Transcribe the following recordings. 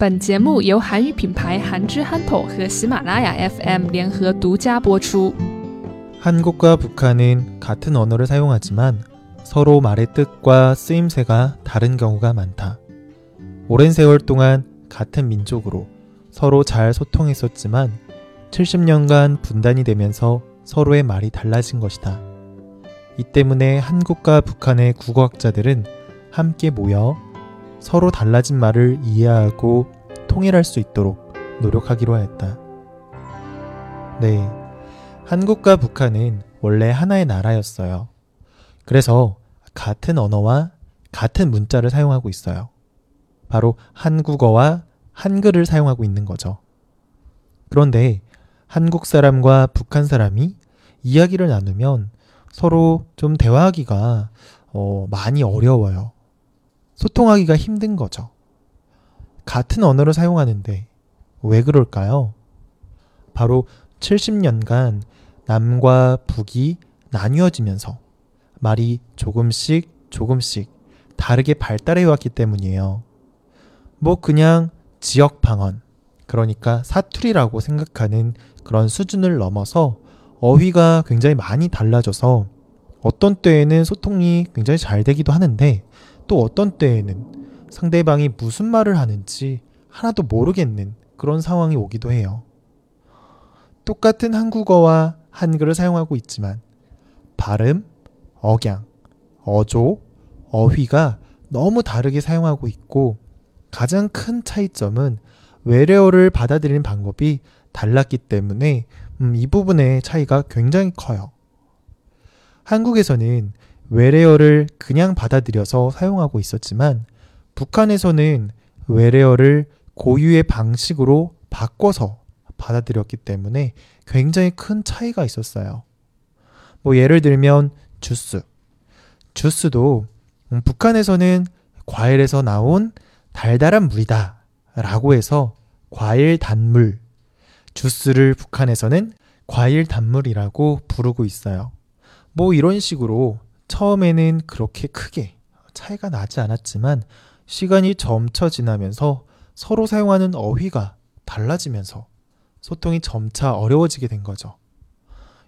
本节目由韩语品牌韩之憨头和喜马拉雅 FM 联合独家播出。 한국과 북한은 같은 언어를 사용하지만 서로 말의 뜻과 쓰임새가 다른 경우가 많다. 오랜 세월 동안 같은 민족으로 서로 잘 소통했었지만 70년간 분단이 되면서 서로의 말이 달라진 것이다. 이 때문에 한국과 북한의 국어학자들은 함께 모여 서로 달라진 말을 이해하고 통일할 수 있도록 노력하기로 하였다. 네. 한국과 북한은 원래 하나의 나라였어요. 그래서 같은 언어와 같은 문자를 사용하고 있어요. 바로 한국어와 한글을 사용하고 있는 거죠. 그런데 한국 사람과 북한 사람이 이야기를 나누면 서로 좀 대화하기가 어, 많이 어려워요. 소통하기가 힘든 거죠. 같은 언어를 사용하는데 왜 그럴까요? 바로 70년간 남과 북이 나뉘어지면서 말이 조금씩 조금씩 다르게 발달해 왔기 때문이에요. 뭐 그냥 지역 방언, 그러니까 사투리라고 생각하는 그런 수준을 넘어서 어휘가 굉장히 많이 달라져서 어떤 때에는 소통이 굉장히 잘 되기도 하는데 또 어떤 때에는 상대방이 무슨 말을 하는지 하나도 모르겠는 그런 상황이 오기도 해요. 똑같은 한국어와 한글을 사용하고 있지만 발음, 억양, 어조, 어휘가 너무 다르게 사용하고 있고 가장 큰 차이점은 외래어를 받아들이는 방법이 달랐기 때문에 음, 이 부분의 차이가 굉장히 커요. 한국에서는 외래어를 그냥 받아들여서 사용하고 있었지만 북한에서는 외래어를 고유의 방식으로 바꿔서 받아들였기 때문에 굉장히 큰 차이가 있었어요. 뭐 예를 들면 주스. 주스도 음, 북한에서는 과일에서 나온 달달한 물이다 라고 해서 과일 단물. 주스를 북한에서는 과일 단물이라고 부르고 있어요. 뭐 이런 식으로 처음에는 그렇게 크게 차이가 나지 않았지만 시간이 점차 지나면서 서로 사용하는 어휘가 달라지면서 소통이 점차 어려워지게 된 거죠.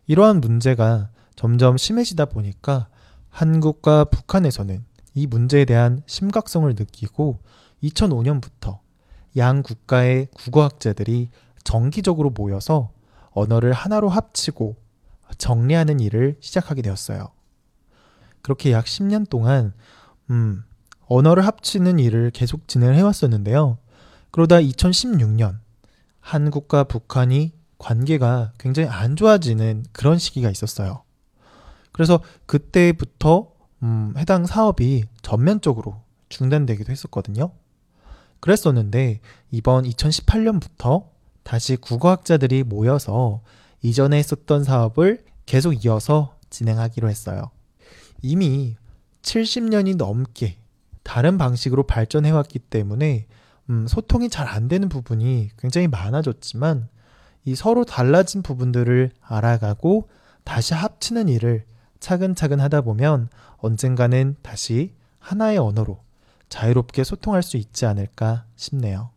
이러한 문제가 점점 심해지다 보니까 한국과 북한에서는 이 문제에 대한 심각성을 느끼고 2005년부터 양 국가의 국어학자들이 정기적으로 모여서 언어를 하나로 합치고 정리하는 일을 시작하게 되었어요. 그렇게 약 10년 동안 음, 언어를 합치는 일을 계속 진행을 해왔었는데요. 그러다 2016년 한국과 북한이 관계가 굉장히 안 좋아지는 그런 시기가 있었어요. 그래서 그때부터 음, 해당 사업이 전면적으로 중단되기도 했었거든요. 그랬었는데 이번 2018년부터 다시 국어학자들이 모여서 이전에 했었던 사업을 계속 이어서 진행하기로 했어요. 이미 70년이 넘게 다른 방식으로 발전해왔기 때문에 음, 소통이 잘 안 되는 부분이 굉장히 많아졌지만 이 서로 달라진 부분들을 알아가고 다시 합치는 일을 차근차근 하다 보면 언젠가는 다시 하나의 언어로 자유롭게 소통할 수 있지 않을까 싶네요.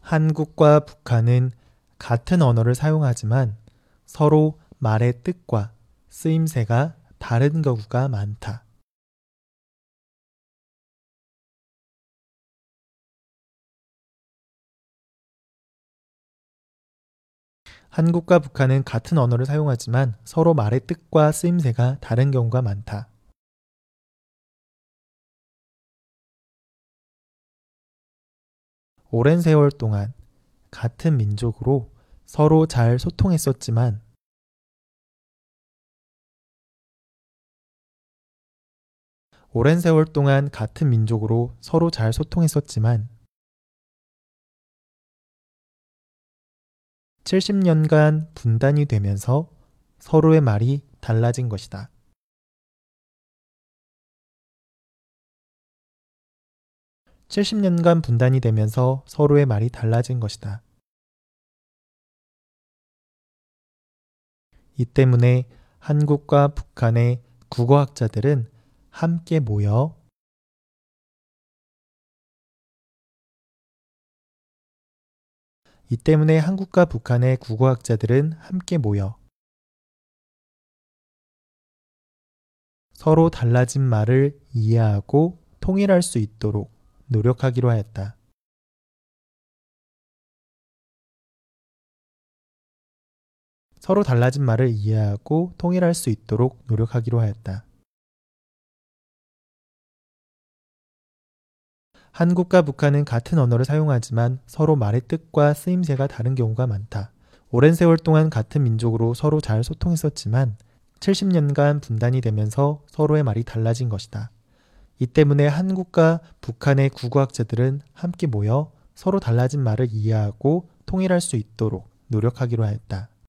한국과 북한은 같은 언어를 사용하지만 서로 말의 뜻과 쓰임새가 다른 경우가 많다. 한국과 북한은 같은 언어를 사용하지만 서로 말의 뜻과 쓰임새가 다른 경우가 많다. 오랜 세월 동안 같은 민족으로 서로 잘 소통했었지만 오랜 세월 동안 같은 민족으로 서로 잘 소통했었지만 70년간 분단이 되면서 서로의 말이 달라진 것이다. (70년간) 분단이 되면서 서로의 말이 달라진 것이다. 이 때문에 한국과 북한의 국어학자들은 함께 모여 이 때문에 한국과 북한의 국어학자들은 함께 모여 서로 달라진 말을 이해하고 통일할 수 있도록 노력하기로 하였다. 서로 달라진 말을 이해하고 통일할 수 있도록 노력하기로 하였다. 한국과 북한은 같은 언어를 사용하지만 서로 말의 뜻과 쓰임새가 다른 경우가 많다. 오랜 세월 동안 같은 민족으로 서로 잘 소통했었지만 70년간 분단이 되면서 서로의 말이 달라진 것이다. 이 때문에 한국과 북한의 국어학자들은 함께 모여 서로 달라진 말을 이해하고 통일할 수 있도록 노력하기로 하였다.